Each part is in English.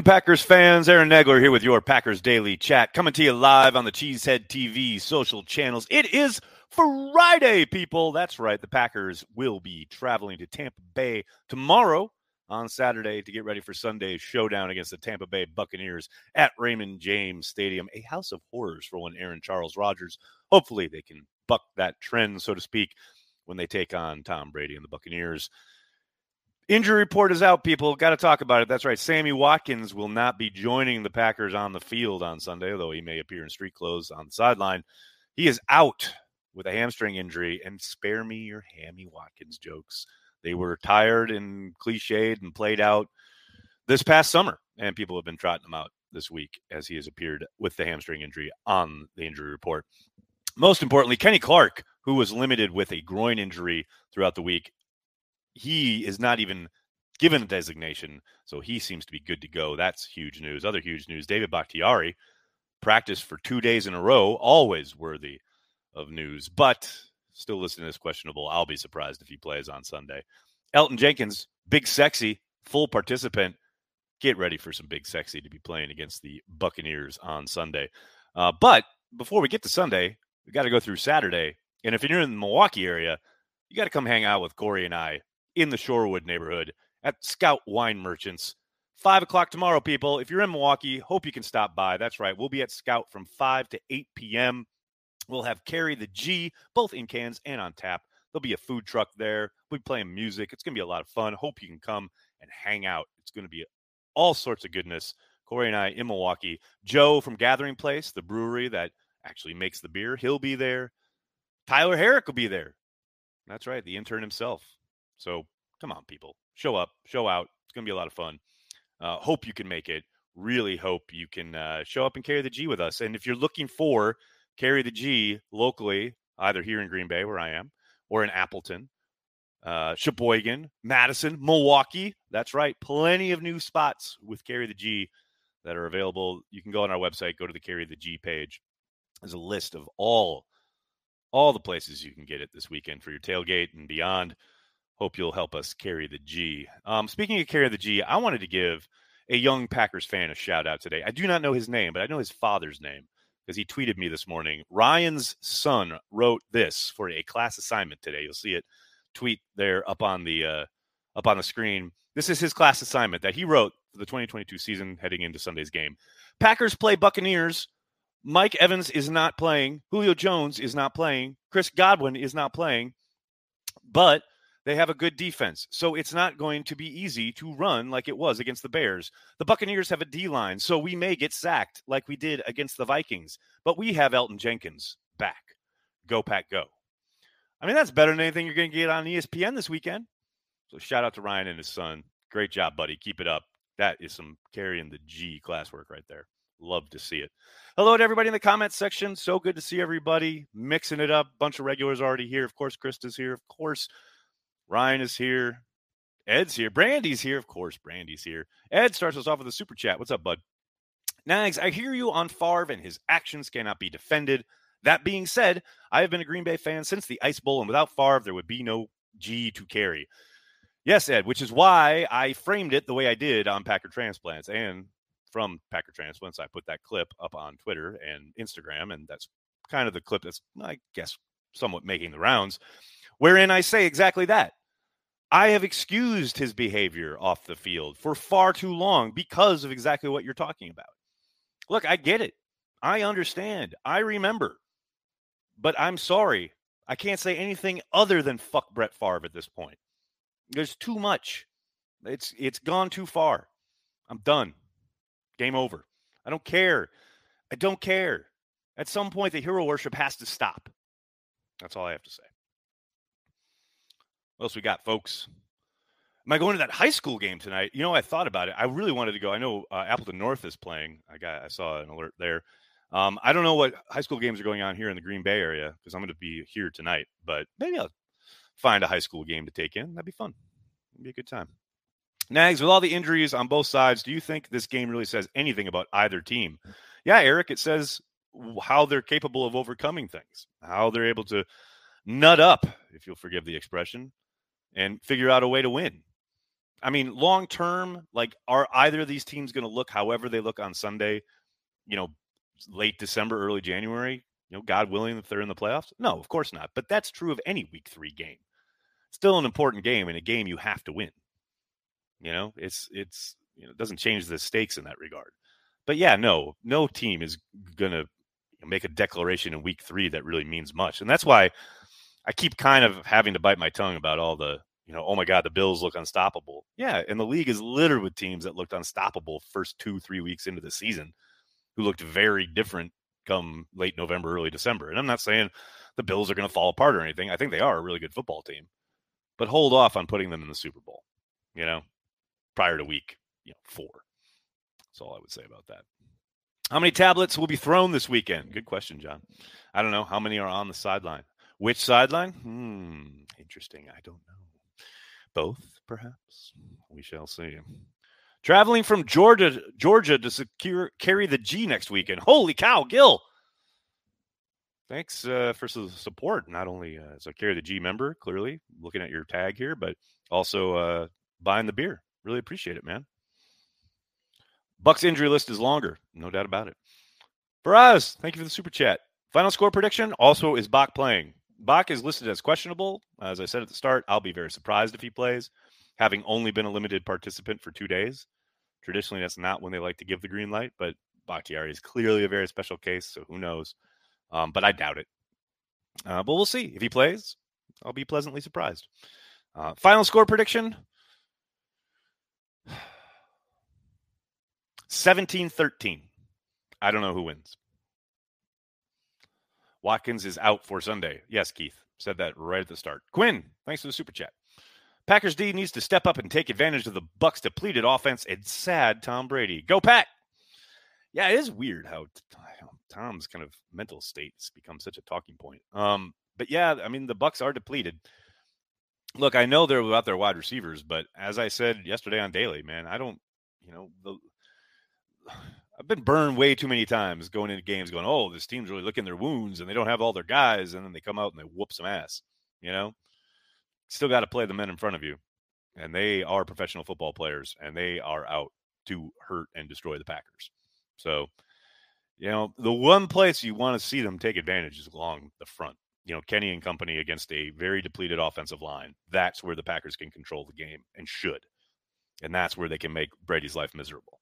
afternoon, Packers fans. Aaron Nagler here with your Packers Daily Chat, coming to you live on the Cheesehead TV social channels. It is Friday, people. That's right. The Packers will be traveling to Tampa Bay tomorrow on Saturday to get ready for Sunday's showdown against the Tampa Bay Buccaneers at Raymond James Stadium, a house of horrors for one Aaron Charles Rodgers. Hopefully, they can buck that trend, so to speak, when they take on Tom Brady and the Buccaneers. Injury report is out, people. Got to talk about it. That's right. Sammy Watkins will not be joining the Packers on the field on Sunday, although he may appear in street clothes on the sideline. He is out with a hamstring injury, and spare me your Hammy Watkins jokes. They were tired and cliched and played out this past summer, and people have been trotting them out this week as he has appeared with the hamstring injury on the injury report. Most importantly, Kenny Clark, who was limited with a groin injury throughout the week, he is not even given a designation, so he seems to be good to go. That's huge news. Other huge news: David Bakhtiari practiced for two days in a row, always worthy of news, but still listed as questionable. I'll be surprised if he plays on Sunday. Elgton Jenkins, big sexy, full participant. Get ready for some big sexy to be playing against the Buccaneers on Sunday. Uh, but before we get to Sunday, we got to go through Saturday. And if you're in the Milwaukee area, you got to come hang out with Corey and I in the Shorewood neighborhood at Scout Wine Merchants. Five o'clock tomorrow, people. If you're in Milwaukee, hope you can stop by. That's right. We'll be at Scout from 5 to 8 p.m. We'll have Carry the G, both in cans and on tap. There'll be a food truck there. We'll be playing music. It's going to be a lot of fun. Hope you can come and hang out. It's going to be all sorts of goodness. Corey and I in Milwaukee. Joe from Gathering Place, the brewery that actually makes the beer, he'll be there. Tyler Herrick will be there. That's right, the intern himself. So come on, people, show up, show out. It's going to be a lot of fun. Uh, hope you can make it. Really hope you can uh, show up and carry the G with us. And if you're looking for carry the G locally, either here in Green Bay, where I am, or in Appleton, uh, Sheboygan, Madison, Milwaukee. That's right. Plenty of new spots with Carry the G that are available. You can go on our website, go to the Carry the G page. There's a list of all all the places you can get it this weekend for your tailgate and beyond. Hope you'll help us carry the G. Um, speaking of carry the G, I wanted to give a young Packers fan a shout out today. I do not know his name, but I know his father's name because he tweeted me this morning. Ryan's son wrote this for a class assignment today. You'll see it tweet there up on the uh, up on the screen. This is his class assignment that he wrote for the 2022 season heading into Sunday's game. Packers play Buccaneers. Mike Evans is not playing. Julio Jones is not playing. Chris Godwin is not playing. But they have a good defense. So it's not going to be easy to run like it was against the Bears. The Buccaneers have a D line, so we may get sacked like we did against the Vikings. But we have Elgton Jenkins back. Go, Pack, go. I mean, that's better than anything you're going to get on ESPN this weekend. So shout out to Ryan and his son. Great job, buddy. Keep it up. That is some carrying the G classwork right there. Love to see it. Hello to everybody in the comments section. So good to see everybody mixing it up. Bunch of regulars already here. Of course, Krista's here. Of course, Ryan is here. Ed's here. Brandy's here. Of course, Brandy's here. Ed starts us off with a super chat. What's up, bud? Nags, I hear you on Favre and his actions cannot be defended. That being said, I have been a Green Bay fan since the Ice Bowl, and without Favre, there would be no G to carry. Yes, Ed, which is why I framed it the way I did on Packer Transplants. And from Packer Transplants, I put that clip up on Twitter and Instagram, and that's kind of the clip that's, I guess, somewhat making the rounds, wherein I say exactly that. I have excused his behavior off the field for far too long because of exactly what you're talking about. Look, I get it. I understand. I remember. But I'm sorry. I can't say anything other than fuck Brett Favre at this point. There's too much. It's it's gone too far. I'm done. Game over. I don't care. I don't care. At some point the hero worship has to stop. That's all I have to say. What else we got, folks? Am I going to that high school game tonight? You know, I thought about it. I really wanted to go. I know uh, Appleton North is playing. I got, I saw an alert there. Um, I don't know what high school games are going on here in the Green Bay area because I'm going to be here tonight. But maybe I'll find a high school game to take in. That'd be fun. It'd be a good time. Nags, with all the injuries on both sides, do you think this game really says anything about either team? Yeah, Eric, it says how they're capable of overcoming things, how they're able to nut up, if you'll forgive the expression, and figure out a way to win. I mean, long term, like, are either of these teams going to look however they look on Sunday, you know, late December, early January? You know, God willing, if they're in the playoffs? No, of course not. But that's true of any week three game. Still an important game and a game you have to win. You know, it's, it's, you know, it doesn't change the stakes in that regard. But yeah, no, no team is going to make a declaration in week three that really means much. And that's why I keep kind of having to bite my tongue about all the, you know, oh my God, the Bills look unstoppable. Yeah. And the league is littered with teams that looked unstoppable first two, three weeks into the season who looked very different come late November, early December. And I'm not saying the Bills are going to fall apart or anything. I think they are a really good football team, but hold off on putting them in the Super Bowl, you know, prior to week, you know, four. That's all I would say about that. How many tablets will be thrown this weekend? Good question, John. I don't know. How many are on the sideline? Which sideline? Hmm. Interesting. I don't know. Both, perhaps. We shall see. Traveling from Georgia, Georgia to secure carry the G next weekend. Holy cow, Gil! Thanks uh, for the support. Not only uh, as a carry the G member, clearly looking at your tag here, but also uh, buying the beer. Really appreciate it, man. Bucs injury list is longer, no doubt about it. Faraz, thank you for the super chat. Final score prediction also is Bakh playing. Bakh is listed as questionable. As I said at the start, I'll be very surprised if he plays, having only been a limited participant for two days. Traditionally, that's not when they like to give the green light, but Bakhtiari is clearly a very special case, so who knows? Um, but I doubt it. Uh, but we'll see. If he plays, I'll be pleasantly surprised. Uh, final score prediction 17 13. I don't know who wins. Watkins is out for Sunday. Yes, Keith said that right at the start. Quinn, thanks for the super chat. Packers D needs to step up and take advantage of the Bucs' depleted offense and sad Tom Brady. Go Pack! Yeah, it is weird how Tom's kind of mental state has become such a talking point. Um, but yeah, I mean the Bucs are depleted. Look, I know they're without their wide receivers, but as I said yesterday on Daily, man, I don't, you know, the I've been burned way too many times going into games going, oh, this team's really licking their wounds and they don't have all their guys. And then they come out and they whoop some ass, you know? Still got to play the men in front of you. And they are professional football players and they are out to hurt and destroy the Packers. So, you know, the one place you want to see them take advantage is along the front. You know, Kenny and company against a very depleted offensive line. That's where the Packers can control the game and should. And that's where they can make Brady's life miserable.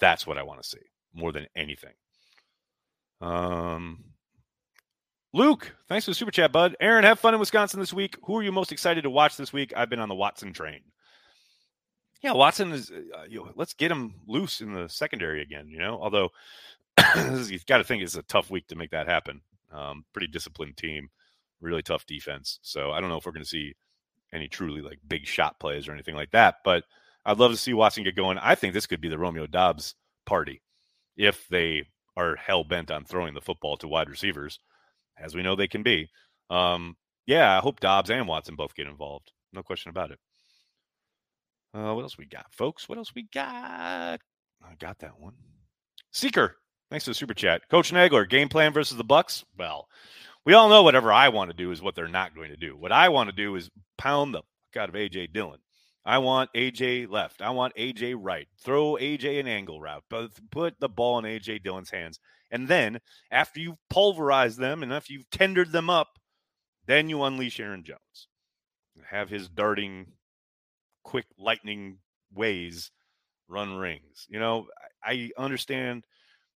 That's what I want to see more than anything. Um, Luke, thanks for the super chat, bud. Aaron, have fun in Wisconsin this week. Who are you most excited to watch this week? I've been on the Watson train. Yeah, Watson is. Uh, you know, let's get him loose in the secondary again. You know, although you've got to think it's a tough week to make that happen. Um, pretty disciplined team, really tough defense. So I don't know if we're going to see any truly like big shot plays or anything like that. But I'd love to see Watson get going. I think this could be the Romeo Doubs party if they are hell bent on throwing the football to wide receivers, as we know they can be. Um, yeah, I hope Dobbs and Watson both get involved. No question about it. Uh, what else we got, folks? What else we got? I got that one. Seeker, thanks for the super chat. Coach Nagler, game plan versus the Bucs. Well, we all know whatever I want to do is what they're not going to do. What I want to do is pound the out of AJ Dillon. I want AJ left. I want AJ right. Throw AJ an angle route, put the ball in AJ Dillon's hands. And then after you've pulverized them and after you've tendered them up, then you unleash Aaron Jones. Have his darting, quick lightning ways run rings. You know, I understand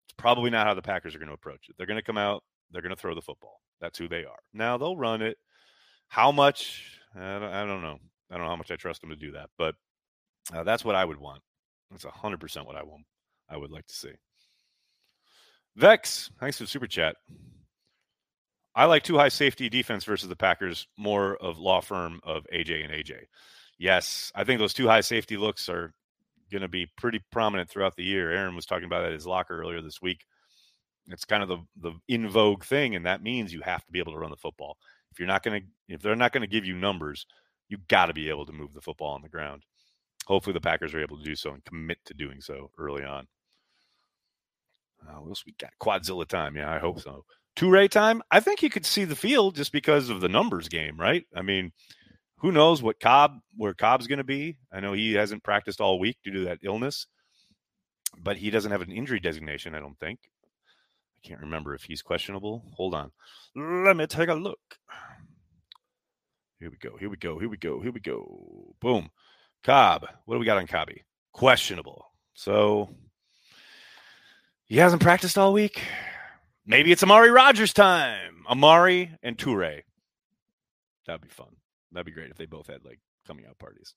it's probably not how the Packers are going to approach it. They're going to come out, they're going to throw the football. That's who they are. Now they'll run it. How much? I don't, I don't know. I don't know how much I trust him to do that, but uh, that's what I would want. That's hundred percent what I want. I would like to see. Vex, thanks for the super chat. I like two high safety defense versus the Packers, more of law firm of AJ and AJ. Yes, I think those two high safety looks are going to be pretty prominent throughout the year. Aaron was talking about that at his locker earlier this week. It's kind of the the in vogue thing, and that means you have to be able to run the football. If you're not going to, if they're not going to give you numbers, you got to be able to move the football on the ground. Hopefully, the Packers are able to do so and commit to doing so early on. Uh, what else we got? Quadzilla time. Yeah, I hope so. Toure time. I think you could see the field just because of the numbers game, right? I mean, who knows what Cobb where Cobb's going to be? I know he hasn't practiced all week due to that illness, but he doesn't have an injury designation. I don't think. I can't remember if he's questionable. Hold on, let me take a look. Here we go. Here we go. Here we go. Here we go. Boom. Cobb. What do we got on Cobby? Questionable. So he hasn't practiced all week. Maybe it's Amari Rodgers time. Amari and Toure. That'd be fun. That'd be great if they both had like coming out parties.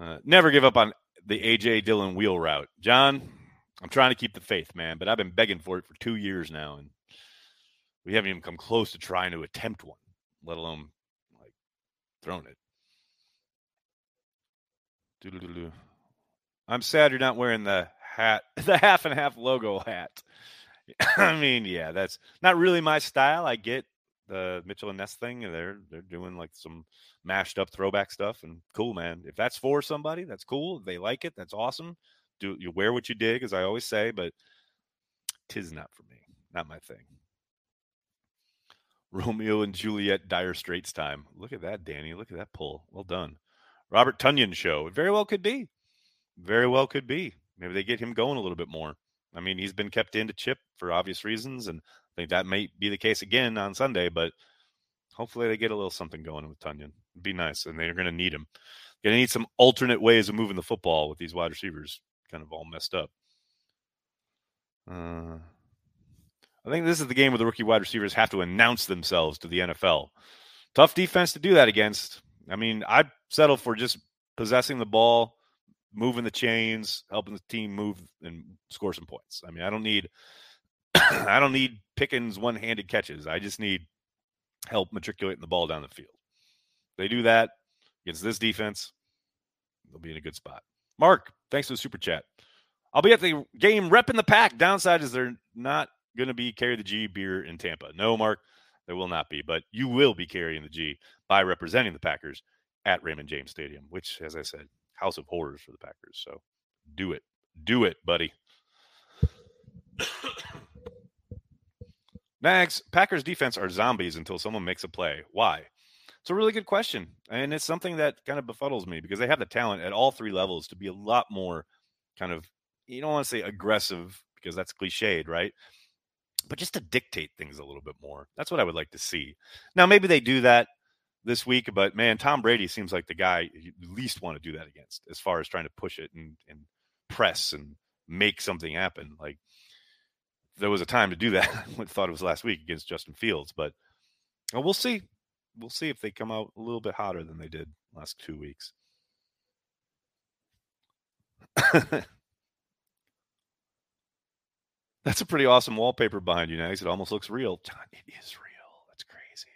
Uh, never give up on the AJ Dillon wheel route. John, I'm trying to keep the faith, man, but I've been begging for it for two years now, and we haven't even come close to trying to attempt one, let alone like throwing it. Doo-doo-doo-doo. I'm sad you're not wearing the hat, the half and half logo hat. I mean, yeah, that's not really my style. I get the Mitchell and Ness thing, they're they're doing like some mashed up throwback stuff, and cool, man. If that's for somebody, that's cool. If they like it, that's awesome. Do you wear what you dig, as I always say, but tis not for me, not my thing. Romeo and Juliet dire straits time. Look at that, Danny. Look at that pull. Well done. Robert Tonyan show. It very well could be. Very well could be. Maybe they get him going a little bit more. I mean, he's been kept into chip for obvious reasons, and I think that may be the case again on Sunday, but hopefully they get a little something going with. It'd be nice, and they're going to need him. Going to need some alternate ways of moving the football with these wide receivers kind of all messed up. Uh, I think this is the game where the rookie wide receivers have to announce themselves to the NFL. Tough defense to do that against. I mean, I'd settle for just possessing the ball, moving the chains, helping the team move and score some points. I mean, I don't need I don't need Pickens one-handed catches. I just need help matriculating the ball down the field. They do that against this defense, they'll be in a good spot. Mark, thanks for the super chat. I'll be at the game repping the pack. Downside is they're not going to be carry the G beer in Tampa. No, Mark, there will not be, but you will be carrying the G by representing the Packers at Raymond James Stadium, which, as I said, house of horrors for the Packers. So do it. Do it, buddy. Mags, Packers defense are zombies until someone makes a play. Why? It's a really good question. And it's something that kind of befuddles me because they have the talent at all three levels to be a lot more kind of, you don't want to say aggressive because that's cliched, right? But just to dictate things a little bit more. That's what I would like to see. Now, maybe they do that this week, but man, Tom Brady seems like the guy you least want to do that against as far as trying to push it and, and press and make something happen. Like, there was a time to do that. I thought it was last week against Justin Fields, but well, we'll see. We'll see if they come out a little bit hotter than they did last two weeks. That's a pretty awesome wallpaper behind you, Nags. It almost looks real. John, it is real. That's crazy.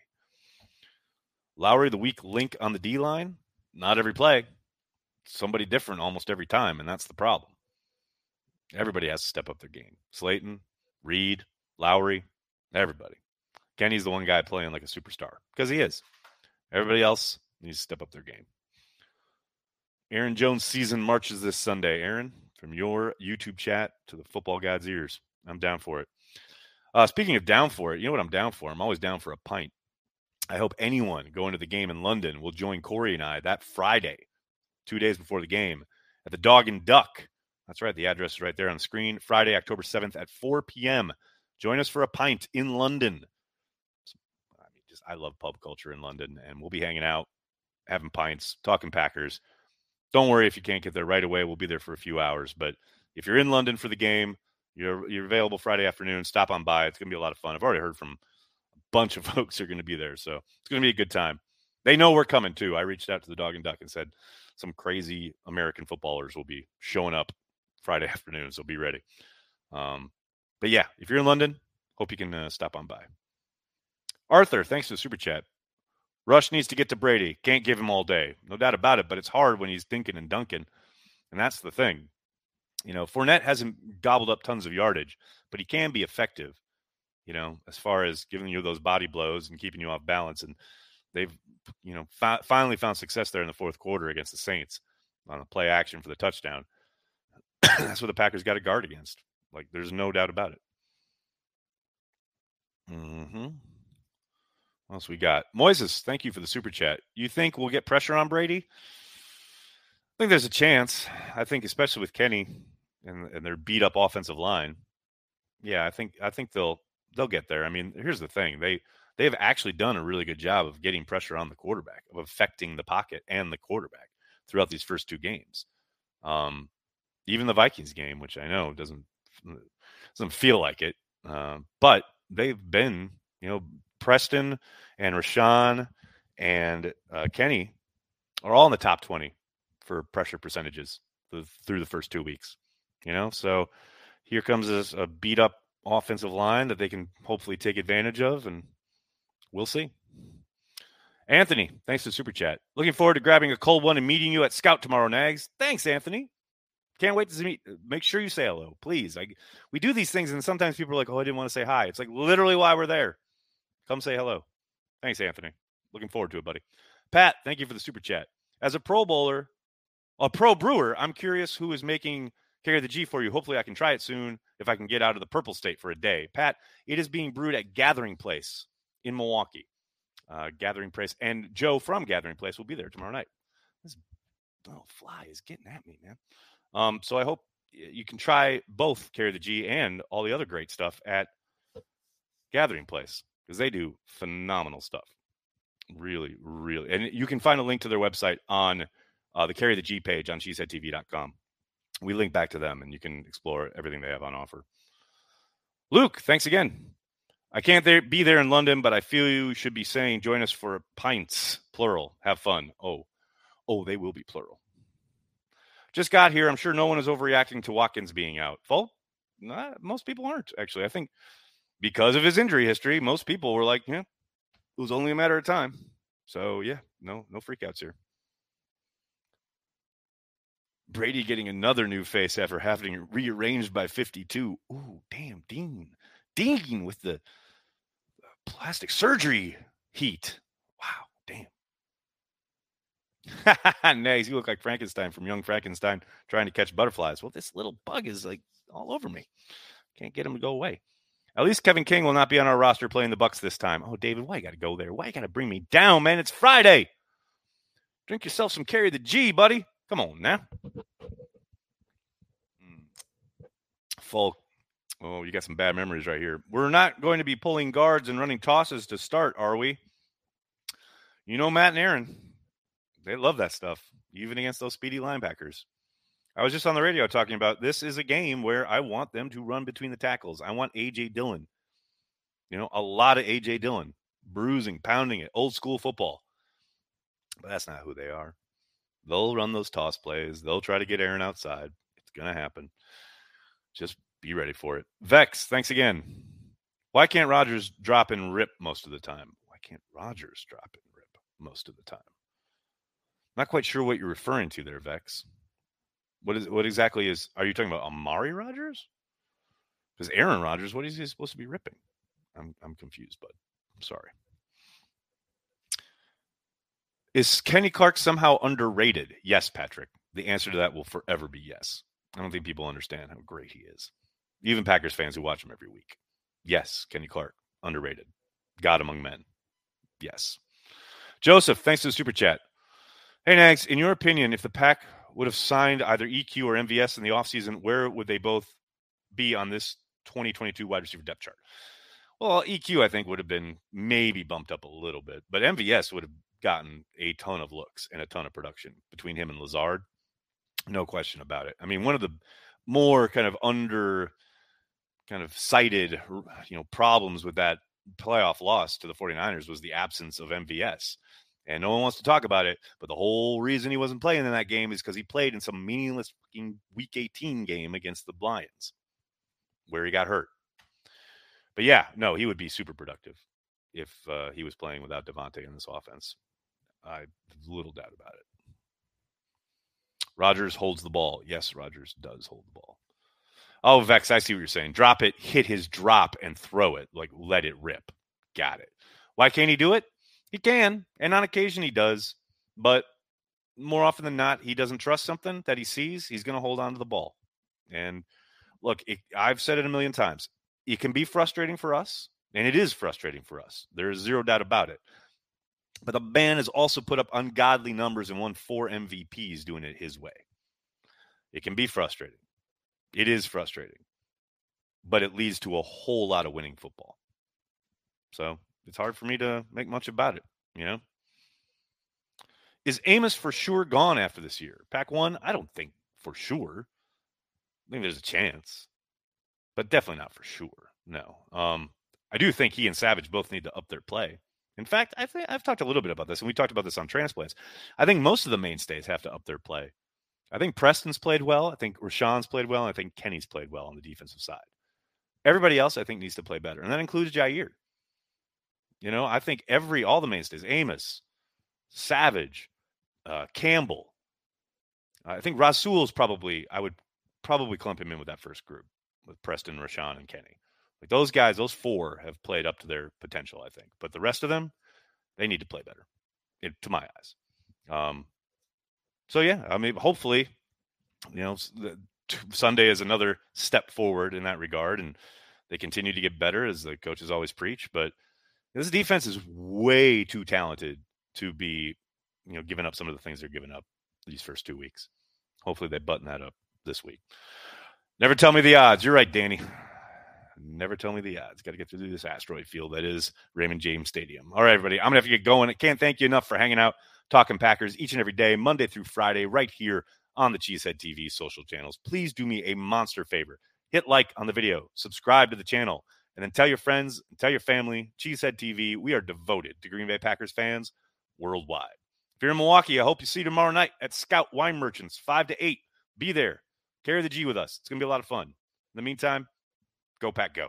Lowry, the weak link on the D line. Not every play. Somebody different almost every time, and that's the problem. Everybody has to step up their game. Slaton, Reed, Lowry, everybody. Kenny's the one guy playing like a superstar because he is. Everybody else needs to step up their game. Aaron Jones season marches this Sunday. Aaron, from your YouTube chat to the football god's ears, I'm down for it. Uh, speaking of down for it, you know what I'm down for? I'm always down for a pint. I hope anyone going to the game in London will join Corey and I that Friday, two days before the game, at the Dog and Duck that's right. The address is right there on the screen. Friday, October 7th at 4 p.m. Join us for a pint in London. I mean, just I love pub culture in London, and we'll be hanging out, having pints, talking Packers. Don't worry if you can't get there right away. We'll be there for a few hours. But if you're in London for the game, you're you're available Friday afternoon. Stop on by. It's gonna be a lot of fun. I've already heard from a bunch of folks who are gonna be there, so it's gonna be a good time. They know we're coming too. I reached out to the Dog and Duck and said some crazy American footballers will be showing up Friday afternoon, so be ready. Um, but yeah, if you're in London, hope you can uh, stop on by. Arthur, thanks for the super chat. Rush needs to get to Brady. Can't give him all day. No doubt about it, but it's hard when he's thinking and dunking. And that's the thing. You know, Fournette hasn't gobbled up tons of yardage, but he can be effective, you know, as far as giving you those body blows and keeping you off balance. And they've, you know, fi- finally found success there in the fourth quarter against the Saints on a play action for the touchdown. That's what the Packers got to guard against. Like, there's no doubt about it. Mm-hmm. What else we got? Moises, thank you for the super chat. You think we'll get pressure on Brady? I think there's a chance. I think, especially with Kenny and, and their beat up offensive line. Yeah, I think I think they'll they'll get there. I mean, here's the thing: they they have actually done a really good job of getting pressure on the quarterback, of affecting the pocket and the quarterback throughout these first two games. Um, even the Vikings game, which I know doesn't doesn't feel like it, uh, but they've been, you know, Preston and Rashan and uh, Kenny are all in the top 20 for pressure percentages through the first two weeks. You know, so here comes a, a beat up offensive line that they can hopefully take advantage of, and we'll see. Anthony, thanks for the super chat. Looking forward to grabbing a cold one and meeting you at Scout tomorrow, Nags. Thanks, Anthony. Can't wait to meet. Make sure you say hello, please. We do these things, and sometimes people are like, "Oh, I didn't want to say hi." It's like literally why we're there. Come say hello. Thanks, Anthony. Looking forward to it, buddy. Pat, thank you for the super chat. As a Pro Bowler, a Pro Brewer, I'm curious who is making carry the G for you. Hopefully, I can try it soon if I can get out of the purple state for a day. Pat, it is being brewed at Gathering Place in Milwaukee. Uh, Gathering Place, and Joe from Gathering Place will be there tomorrow night. This little fly is getting at me, man. Um, so I hope you can try both carry the G and all the other great stuff at Gathering Place because they do phenomenal stuff. Really, really. And you can find a link to their website on uh, the Carry the G page on cheeseheadtv.com. We link back to them and you can explore everything they have on offer. Luke, thanks again. I can't there, be there in London, but I feel you should be saying join us for pints, plural. Have fun. Oh, oh, they will be plural. Just got here. I'm sure no one is overreacting to Watkins being out. Full? Nah, most people aren't, actually. I think because of his injury history, most people were like, yeah, it was only a matter of time. So yeah, no, no freakouts here. Brady getting another new face after having it rearranged by 52. Ooh, damn, Dean. Dean with the plastic surgery heat. Nice. You look like Frankenstein from Young Frankenstein trying to catch butterflies. Well, this little bug is like all over me. Can't get him to go away. At least Kevin King will not be on our roster playing the Bucs this time. Oh, David, why you got to go there? Why you got to bring me down, man? It's Friday. Drink yourself some carry the G, buddy. Come on now. Hmm. Folk. Oh, you got some bad memories right here. We're not going to be pulling guards and running tosses to start, are we? You know Matt and Aaron. They love that stuff, even against those speedy linebackers. I was just on the radio talking about this is a game where I want them to run between the tackles. I want AJ Dillon. You know, a lot of AJ Dillon, bruising, pounding it, old school football. But that's not who they are. They'll run those toss plays. They'll try to get Aaron outside. It's going to happen. Just be ready for it. Vex, thanks again. Why can't Rodgers drop and rip most of the time? Why can't Rodgers drop and rip most of the time? Not quite sure what you're referring to there, Vex. What is what exactly is? Are you talking about Amari Rodgers? Because Aaron Rodgers, what is he supposed to be ripping? I'm I'm confused, bud. I'm sorry. Is Kenny Clark somehow underrated? Yes, Patrick. The answer to that will forever be yes. I don't think people understand how great he is. Even Packers fans who watch him every week. Yes, Kenny Clark, underrated. God among men. Yes. Joseph, thanks to the super chat. Hey, Nags, in your opinion, if the Pack would have signed either EQ or MVS in the offseason, where would they both be on this 2022 wide receiver depth chart? Well, EQ, I think, would have been maybe bumped up a little bit, but MVS would have gotten a ton of looks and a ton of production between him and Lazard. No question about it. I mean, one of the more kind of under kind of cited, you know, problems with that playoff loss to the 49ers was the absence of MVS and no one wants to talk about it. But the whole reason he wasn't playing in that game is because he played in some meaningless fucking Week 18 game against the Lions, where he got hurt. But yeah, no, he would be super productive. if uh, he was playing without Davante in this offense. I little doubt about it. Rodgers holds the ball. Yes, Rodgers does hold the ball. Oh, Vex, I see what you're saying. Drop it, hit his drop, and throw it. Like let it rip. Got it. Why can't he do it? He can, and on occasion he does, but more often than not, he doesn't trust something that he sees. He's going to hold on to the ball. And look, it, I've said it a million times. It can be frustrating for us, and it is frustrating for us. There's zero doubt about it. But the man has also put up ungodly numbers and won four MVPs doing it his way. It can be frustrating. It is frustrating, but it leads to a whole lot of winning football. So it's hard for me to make much about it, you know? Is Amos for sure gone after this year? Pack one? I don't think for sure. I think there's a chance, but definitely not for sure. No. Um, I do think he and Savage both need to up their play. In fact, I think I've talked a little bit about this, and we talked about this on transplants. I think most of the mainstays have to up their play. I think Preston's played well. I think Rashan's played well. And I think Kenny's played well on the defensive side. Everybody else, I think, needs to play better, and that includes Jaire. You know, I think every all the mainstays, Amos, Savage, uh, Campbell. I think Rasul is probably I would probably clump him in with that first group with Preston, Rashan, and Kenny. Like those guys, those four have played up to their potential, I think. But the rest of them, they need to play better, it, to my eyes. Um, so yeah, I mean, hopefully, you know, Sunday is another step forward in that regard, and they continue to get better as the coaches always preach. But this defense is way too talented to be, you know, giving up some of the things they're giving up these first two weeks. Hopefully, they button that up this week. Never tell me the odds. You're right, Danny. Never tell me the odds. Got to get through this asteroid field that is Raymond James Stadium. All right, everybody. I'm gonna have to get going. I can't thank you enough for hanging out, talking Packers each and every day, Monday through Friday, right here on the Cheesehead TV social channels. Please do me a monster favor. Hit like on the video, subscribe to the channel, and then tell your friends, tell your family, Cheesehead TV, we are devoted to Green Bay Packers fans worldwide. If you're in Milwaukee, I hope you see you tomorrow night at Scout Wine Merchants, 5 to 8. Be there. Carry the G with us. It's going to be a lot of fun. In the meantime, go pack go.